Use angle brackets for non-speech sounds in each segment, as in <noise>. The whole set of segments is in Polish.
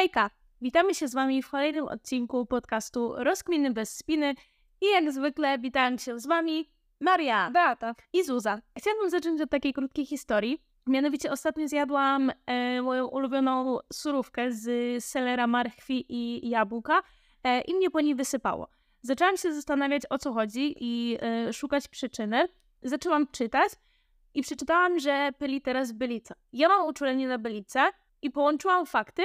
Hejka! Witamy się z Wami w kolejnym odcinku podcastu Rozkminy bez spiny i jak zwykle witam się z Wami Maria, Beata. i Zuza. Chciałabym zacząć od takiej krótkiej historii. Mianowicie ostatnio zjadłam e, moją ulubioną surówkę z selera, marchwi i jabłka e, i mnie po niej wysypało. Zaczęłam się zastanawiać o co chodzi i e, szukać przyczyny. Zaczęłam czytać i przeczytałam, że pyli teraz bylica. Ja mam uczulenie na bylicę i połączyłam fakty,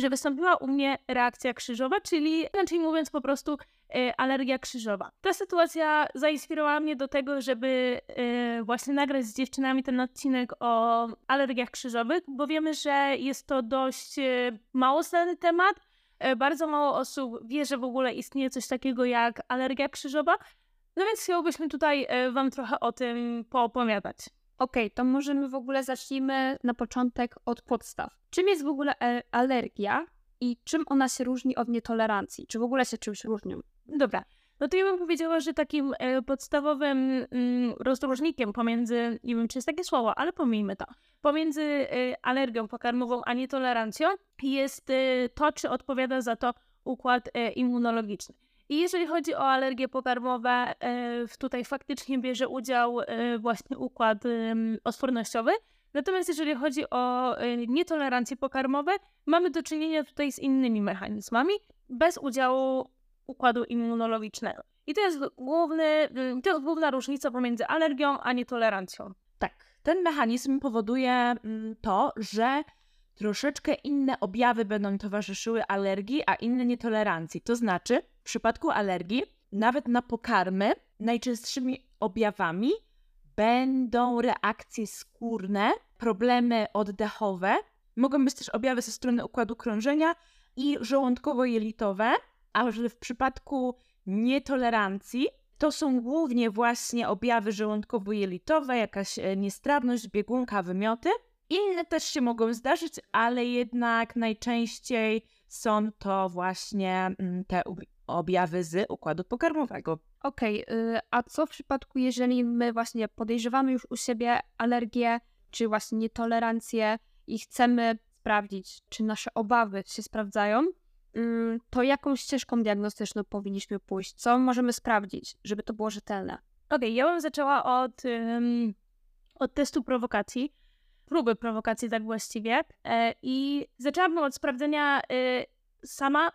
że wystąpiła u mnie reakcja krzyżowa, czyli inaczej mówiąc po prostu e, alergia krzyżowa. Ta sytuacja zainspirowała mnie do tego, żeby e, właśnie nagrać z dziewczynami ten odcinek o alergiach krzyżowych, bo wiemy, że jest to dość e, mało znany temat. Bardzo mało osób wie, że w ogóle istnieje coś takiego jak alergia krzyżowa. No więc chciałbyśmy tutaj Wam trochę o tym poopowiadać. Okej, to możemy w ogóle zacznijmy na początek od podstaw. Czym jest w ogóle e- alergia i czym ona się różni od nietolerancji? Czy w ogóle się czymś różnią? Dobra, no to ja bym powiedziała, że takim e, podstawowym mm, rozróżnikiem pomiędzy, nie wiem czy jest takie słowo, ale pomijmy to, pomiędzy e, alergią pokarmową a nietolerancją jest to, czy odpowiada za to układ immunologiczny. I jeżeli chodzi o alergie pokarmowe, e, tutaj faktycznie bierze udział e, właśnie układ odpornościowy. Natomiast jeżeli chodzi o e, nietolerancje pokarmowe, mamy do czynienia tutaj z innymi mechanizmami, bez udziału układu immunologicznego. I to jest główny, to jest główna różnica pomiędzy alergią a nietolerancją. Tak, ten mechanizm powoduje to, że troszeczkę inne objawy będą towarzyszyły alergii, a inne nietolerancji. To znaczy, w przypadku alergii, nawet na pokarmy, najczęstszymi objawami będą reakcje skórne, problemy oddechowe, mogą być też objawy ze strony układu krążenia i żołądkowo-jelitowe, a w przypadku nietolerancji to są głównie właśnie objawy żołądkowo-jelitowe, jakaś e, niestrawność, biegunka, wymioty. Inne też się mogą zdarzyć, ale jednak najczęściej są to właśnie mm, te ob- objawy z układu pokarmowego. Okej, y, a co w przypadku, jeżeli my właśnie podejrzewamy już u siebie alergię, czy właśnie nietolerancję i chcemy sprawdzić, czy nasze obawy się sprawdzają, ym, to jaką ścieżką diagnostyczną powinniśmy pójść? Co możemy sprawdzić, żeby to było rzetelne? Okej, ja bym zaczęła od, ym, od testu prowokacji, próby prowokacji tak właściwie e, i zaczęłabym od sprawdzenia y, sama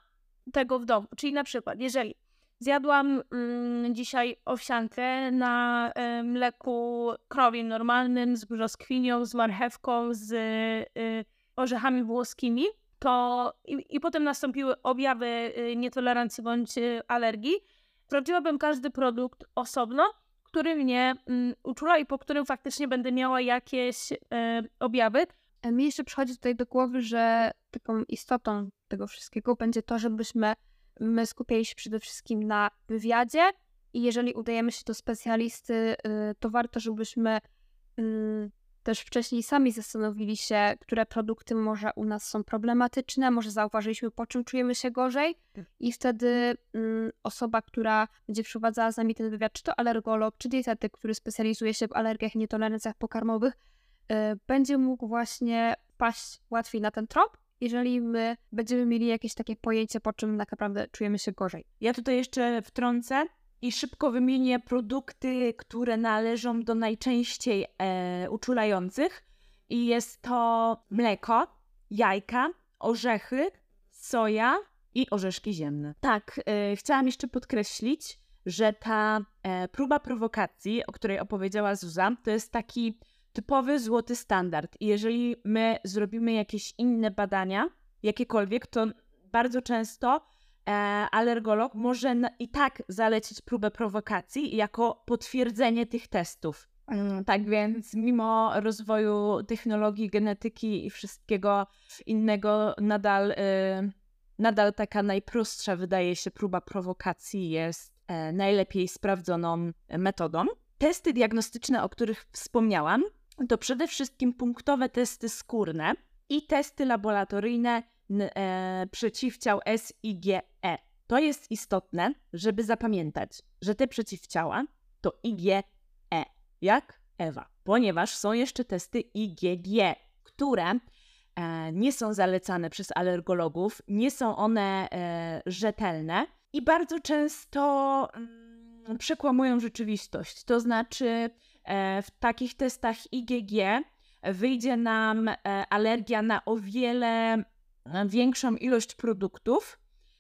tego w domu. Czyli na przykład, jeżeli zjadłam mm, dzisiaj owsiankę na y, mleku krowim normalnym, z brzoskwinią, z marchewką, z y, orzechami włoskimi, to i, i potem nastąpiły objawy nietolerancji bądź alergii, sprawdziłabym każdy produkt osobno, który mnie mm, uczula i po którym faktycznie będę miała jakieś e, objawy. E, Mi jeszcze przychodzi tutaj do głowy, że taką istotą tego wszystkiego będzie to, żebyśmy my skupiali się przede wszystkim na wywiadzie i jeżeli udajemy się do specjalisty, y, to warto, żebyśmy mm, też wcześniej sami zastanowili się, które produkty może u nas są problematyczne, może zauważyliśmy, po czym czujemy się gorzej. I wtedy mm, osoba, która będzie przeprowadzała z nami ten wywiad, czy to alergolog, czy dietetyk, który specjalizuje się w alergiach i nietolerancjach pokarmowych, y, będzie mógł właśnie paść łatwiej na ten trop, jeżeli my będziemy mieli jakieś takie pojęcie, po czym tak naprawdę czujemy się gorzej. Ja tutaj jeszcze wtrącę i szybko wymienię produkty, które należą do najczęściej e, uczulających. I jest to mleko, jajka, orzechy, soja i orzeszki ziemne. Tak, e, chciałam jeszcze podkreślić, że ta e, próba prowokacji, o której opowiedziała Zuza, to jest taki typowy złoty standard. I jeżeli my zrobimy jakieś inne badania, jakiekolwiek, to bardzo często alergolog może i tak zalecić próbę prowokacji jako potwierdzenie tych testów. Mm, Tak więc, mimo rozwoju technologii, genetyki i wszystkiego innego, nadal, y, nadal taka najprostsza, wydaje się, próba prowokacji jest e, najlepiej sprawdzoną metodą. Testy diagnostyczne, o których wspomniałam, to przede wszystkim punktowe testy skórne i testy laboratoryjne e, przeciwciał SIgE. To jest istotne, żeby zapamiętać, że te przeciwciała to IgE, jak Ewa, ponieważ są jeszcze testy IgG, które e, nie są zalecane przez alergologów, nie są one e, rzetelne i bardzo często mm, przekłamują rzeczywistość. To znaczy, e, w takich testach IgG wyjdzie nam e, alergia na o wiele e, większą ilość produktów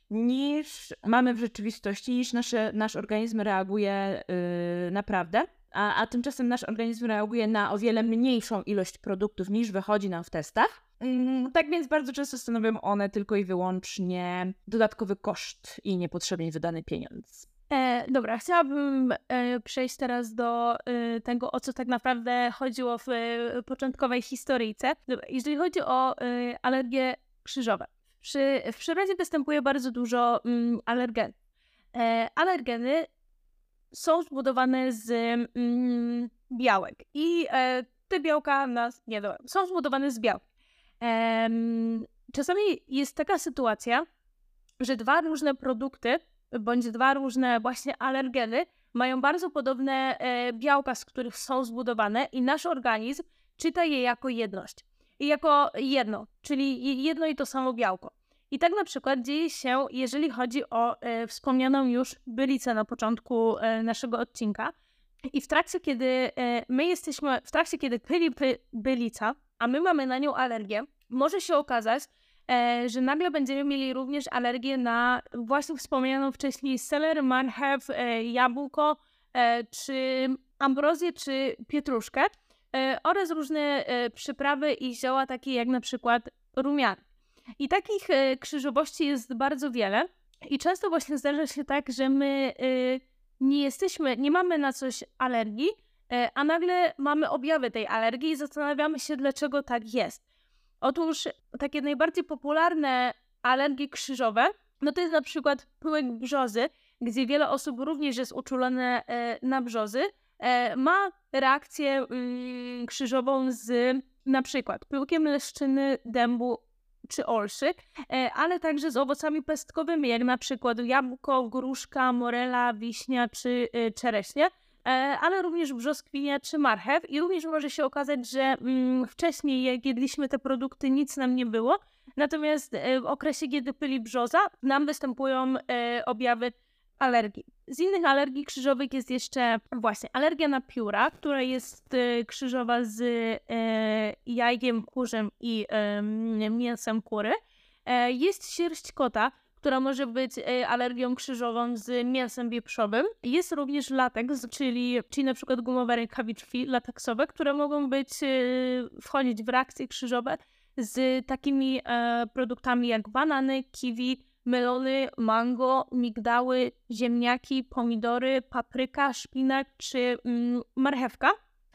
niż mamy w rzeczywistości, niż nasze, nasz organizm reaguje yy, naprawdę. A, a tymczasem nasz organizm reaguje na o wiele mniejszą ilość produktów niż wychodzi nam w testach. Yy, tak więc bardzo często stanowią one tylko i wyłącznie dodatkowy koszt i niepotrzebnie wydany pieniądz. E, dobra, chciałabym e, przejść teraz do e, tego, o co tak naprawdę chodziło w e, początkowej historyjce. Jeżeli chodzi o e, alergie krzyżowe. Przy, w przyrodzie występuje bardzo dużo mm, alergenów. E, alergeny są zbudowane z mm, białek i e, te białka nas nie dobra, są zbudowane z białek. E, czasami jest taka sytuacja, że dwa różne produkty bądź dwa różne właśnie alergeny mają bardzo podobne e, białka, z których są zbudowane i nasz organizm czyta je jako jedność. Jako jedno, czyli jedno i to samo białko. I tak na przykład dzieje się, jeżeli chodzi o e, wspomnianą już bylicę na początku e, naszego odcinka. I w trakcie, kiedy e, my jesteśmy, w trakcie, kiedy pyli py, bylica, a my mamy na nią alergię, może się okazać, e, że nagle będziemy mieli również alergię na właśnie wspomnianą wcześniej seler, marchew, e, jabłko, e, czy ambrozję, czy pietruszkę oraz różne e, przyprawy i zioła takie jak na przykład rumian. I takich e, krzyżowości jest bardzo wiele i często właśnie zdarza się tak, że my e, nie jesteśmy, nie mamy na coś alergii, e, a nagle mamy objawy tej alergii i zastanawiamy się, dlaczego tak jest. Otóż takie najbardziej popularne alergie krzyżowe, no to jest na przykład pyłek brzozy, gdzie wiele osób również jest uczulone e, na brzozy, e, ma reakcję mm, krzyżową z na przykład pyłkiem leszczyny, dębu czy olszy, e, ale także z owocami pestkowymi, jak na przykład jabłko, gruszka, morela, wiśnia czy e, czereśnie, e, ale również brzoskwinia czy marchew. I również może się okazać, że mm, wcześniej jak jedliśmy te produkty, nic nam nie było, natomiast e, w okresie, kiedy pyli brzoza, nam występują e, objawy alergii. Z innych alergii krzyżowych jest jeszcze właśnie alergia na pióra, która jest e, krzyżowa z e, jajkiem kurzym i mięsem kury. E, jest sierść kota, która może być e, alergią krzyżową z mięsem wieprzowym. Jest również lateks, czyli, czyli na przykład gumowe rękawiczki lateksowe, które mogą być, wchodzić w reakcje krzyżowe z takimi e, produktami jak banany, kiwi, melony, mango, migdały, ziemniaki, pomidory, papryka, szpinak czy mm, marchewka,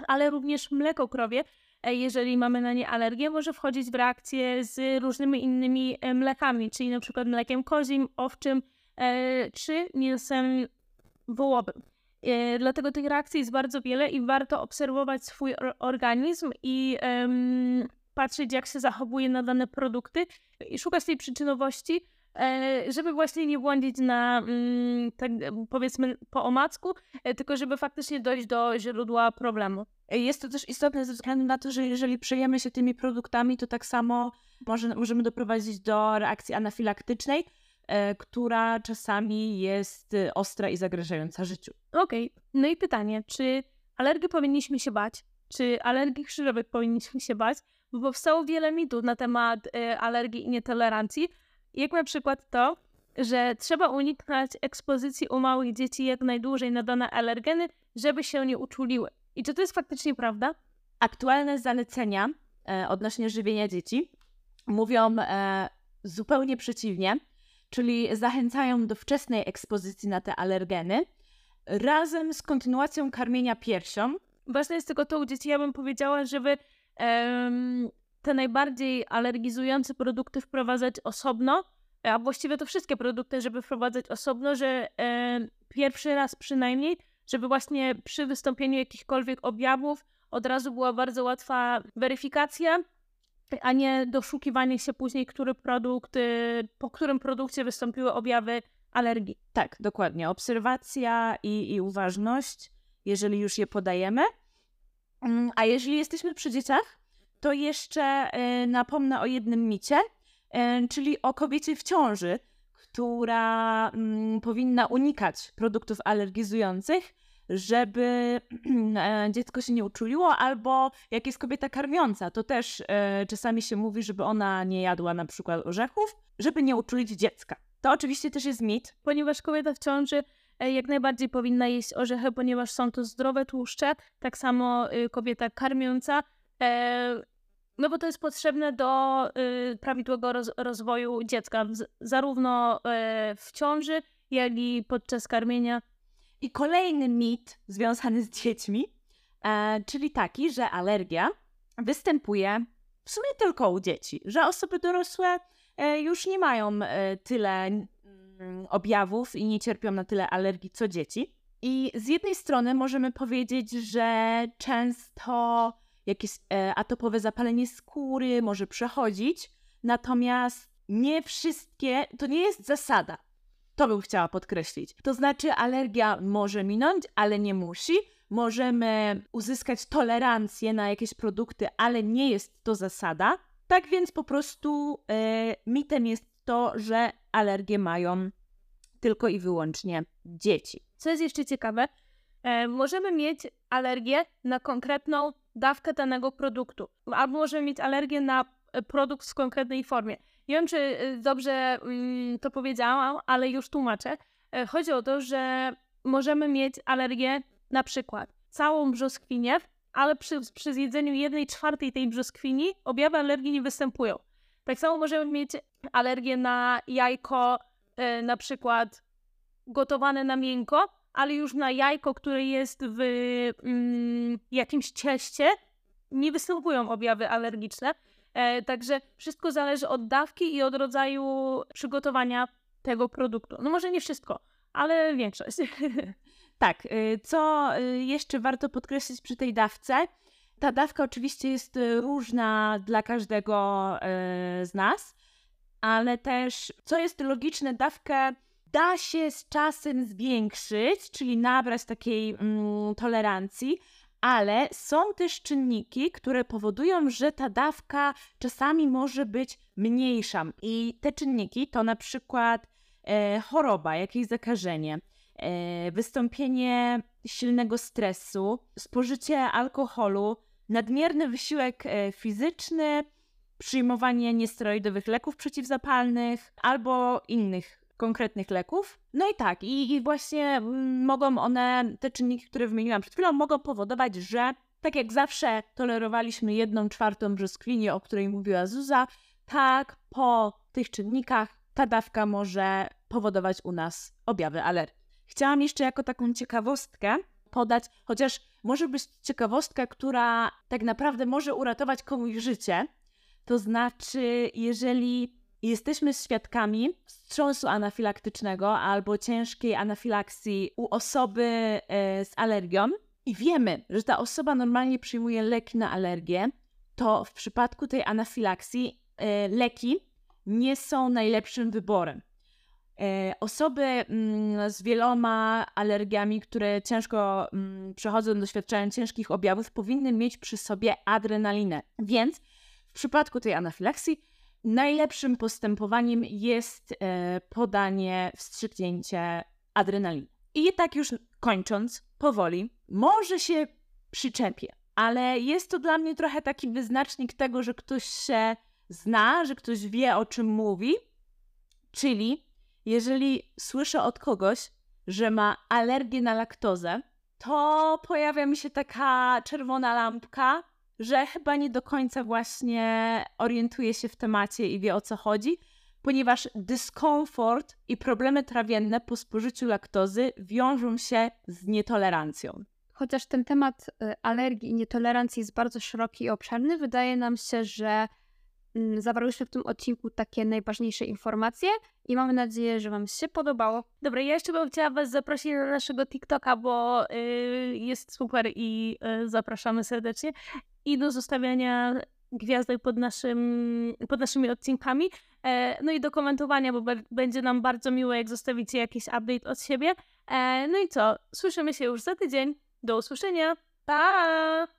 ale również mleko krowie, e, jeżeli mamy na nie alergię, może wchodzić w reakcję z różnymi innymi e, mlekami, czyli przykład mlekiem kozim, owczym e, czy mięsem wołowym. Dlatego tych reakcji jest bardzo wiele i warto obserwować swój or- organizm i patrzeć, jak się zachowuje na dane produkty i szukać tej przyczynowości, żeby właśnie nie błądzić na, mm, tak powiedzmy, po omacku, e, tylko żeby faktycznie dojść do źródła problemu. Jest to też istotne ze względu na to, że jeżeli przejemy się tymi produktami, to tak samo może, możemy doprowadzić do reakcji anafilaktycznej, e, która czasami jest e, ostra i zagrażająca życiu. Okej, no i pytanie, czy alergii powinniśmy się bać? Czy alergii krzyżowych powinniśmy się bać? Bo powstało wiele mitów na temat e, alergii i nietolerancji, jak na przykład to, że trzeba uniknąć ekspozycji u małych dzieci jak najdłużej na dane alergeny, żeby się nie uczuliły. I czy to jest faktycznie prawda? Aktualne zalecenia e, odnośnie żywienia dzieci mówią e, zupełnie przeciwnie, czyli zachęcają do wczesnej ekspozycji na te alergeny razem z kontynuacją karmienia piersią. Ważne jest tylko to u dzieci, ja bym powiedziała, żeby te najbardziej alergizujące produkty wprowadzać osobno, a właściwie to wszystkie produkty, żeby wprowadzać osobno, że em, pierwszy raz przynajmniej, żeby właśnie przy wystąpieniu jakichkolwiek objawów od razu była bardzo łatwa weryfikacja, a nie doszukiwanie się później, który produkt, y, po którym produkcie wystąpiły objawy alergii. Tak, dokładnie. Obserwacja i, i uważność, jeżeli już je podajemy. Mm, A jeżeli jesteśmy przy dzieciach, to jeszcze e, napomnę o jednym micie, e, czyli o kobiecie w ciąży, która mm, powinna unikać produktów alergizujących, żeby <clears throat> e, dziecko się nie uczuliło, albo jak jest kobieta karmiąca, to też czasami się mówi, żeby ona nie jadła na przykład orzechów, żeby nie uczulić dziecka. To oczywiście też jest mit. Ponieważ kobieta w ciąży jak najbardziej powinna jeść orzechy, ponieważ są to zdrowe tłuszcze. Tak samo y, kobieta karmiąca, no bo to jest potrzebne do y, prawidłowego roz, rozwoju dziecka, zarówno e, w ciąży, jak i podczas karmienia. I kolejny mit związany z dziećmi, e, czyli taki, że alergia występuje w sumie tylko u dzieci, że osoby dorosłe e, już nie mają e, tyle mm, objawów i nie cierpią na tyle alergii co dzieci. I z jednej strony możemy powiedzieć, że często jakieś e, atopowe zapalenie skóry może przechodzić, natomiast nie wszystkie, to nie jest zasada. To bym chciała podkreślić. To znaczy, alergia może minąć, ale nie musi. Możemy uzyskać tolerancję na jakieś produkty, ale nie jest to zasada. Tak więc po prostu e, mitem jest to, że alergie mają tylko i wyłącznie dzieci. Co jest jeszcze ciekawe, możemy mieć alergię na konkretną dawkę danego produktu, albo możemy mieć alergię na e, produkt w konkretnej formie. Nie wiem, czy e, dobrze mm, to powiedziałam, ale już tłumaczę. E, chodzi o to, że możemy mieć alergię na przykład całą brzoskwinię, ale przy, przy zjedzeniu jednej czwartej tej brzoskwini objawy alergii nie występują. Tak samo możemy mieć alergię na jajko, na przykład gotowane na miękko, ale już na jajko, które jest w mm, jakimś cieście, nie występują objawy alergiczne. E, także wszystko zależy od dawki i od rodzaju przygotowania tego produktu. No może nie wszystko, ale większość. <laughs> Tak, y, co y, jeszcze warto podkreślić przy tej dawce? Ta dawka oczywiście jest różna dla każdego z nas, ale też, co jest logiczne, dawkę da się z czasem zwiększyć, czyli nabrać takiej mm, tolerancji, ale są też czynniki, które powodują, że ta dawka czasami może być mniejsza. I te czynniki to na przykład e, choroba, jakieś zakażenie, e, wystąpienie silnego stresu, spożycie alkoholu, nadmierny wysiłek e, fizyczny, przyjmowanie niesteroidowych leków przeciwzapalnych albo innych konkretnych leków. No i tak, i, i właśnie mm, mogą one, te czynniki, które wymieniłam przed chwilą, mogą powodować, że tak jak zawsze tolerowaliśmy jedną czwartą brzoskwinię, o której mówiła Zuza, tak po tych czynnikach ta dawka może powodować u nas objawy alergii. Chciałam jeszcze jako taką ciekawostkę podać, chociaż może być ciekawostka, która tak naprawdę może uratować komuś życie. To znaczy, jeżeli jesteśmy świadkami wstrząsu anafilaktycznego albo ciężkiej anafilakcji u osoby e, z alergią i wiemy, że ta osoba normalnie przyjmuje leki na alergię, to w przypadku tej anafilaksji e, leki nie są najlepszym wyborem. E, osoby mm, z wieloma alergiami, które ciężko mm, przechodzą, doświadczają ciężkich objawów, powinny mieć przy sobie adrenalinę. Więc w przypadku tej anafilaksji najlepszym postępowaniem jest e, podanie, wstrzyknięcie adrenaliny. I tak już kończąc, powoli, może się przyczepię, ale jest to dla mnie trochę taki wyznacznik tego, że ktoś się zna, że ktoś wie o czym mówi. Czyli jeżeli słyszę od kogoś, że ma alergię na laktozę, to pojawia mi się taka czerwona lampka, że chyba nie do końca właśnie orientuje się w temacie i wie o co chodzi, ponieważ dyskomfort i problemy trawienne po spożyciu laktozy wiążą się z nietolerancją. Chociaż ten temat y, alergii i nietolerancji jest bardzo szeroki i obszerny, wydaje nam się, że zawarłyśmy w tym odcinku takie najważniejsze informacje i mamy nadzieję, że Wam się podobało. Dobra, ja jeszcze bym chciała Was zaprosić na naszego TikToka, bo yy, jest super i yy, zapraszamy serdecznie. I do zostawiania gwiazdek pod, naszym, pod naszymi odcinkami. E, no i do komentowania, bo będzie nam bardzo miło, jak zostawicie jakiś update od siebie. E, no i co? Słyszymy się już za tydzień. Do usłyszenia. Pa!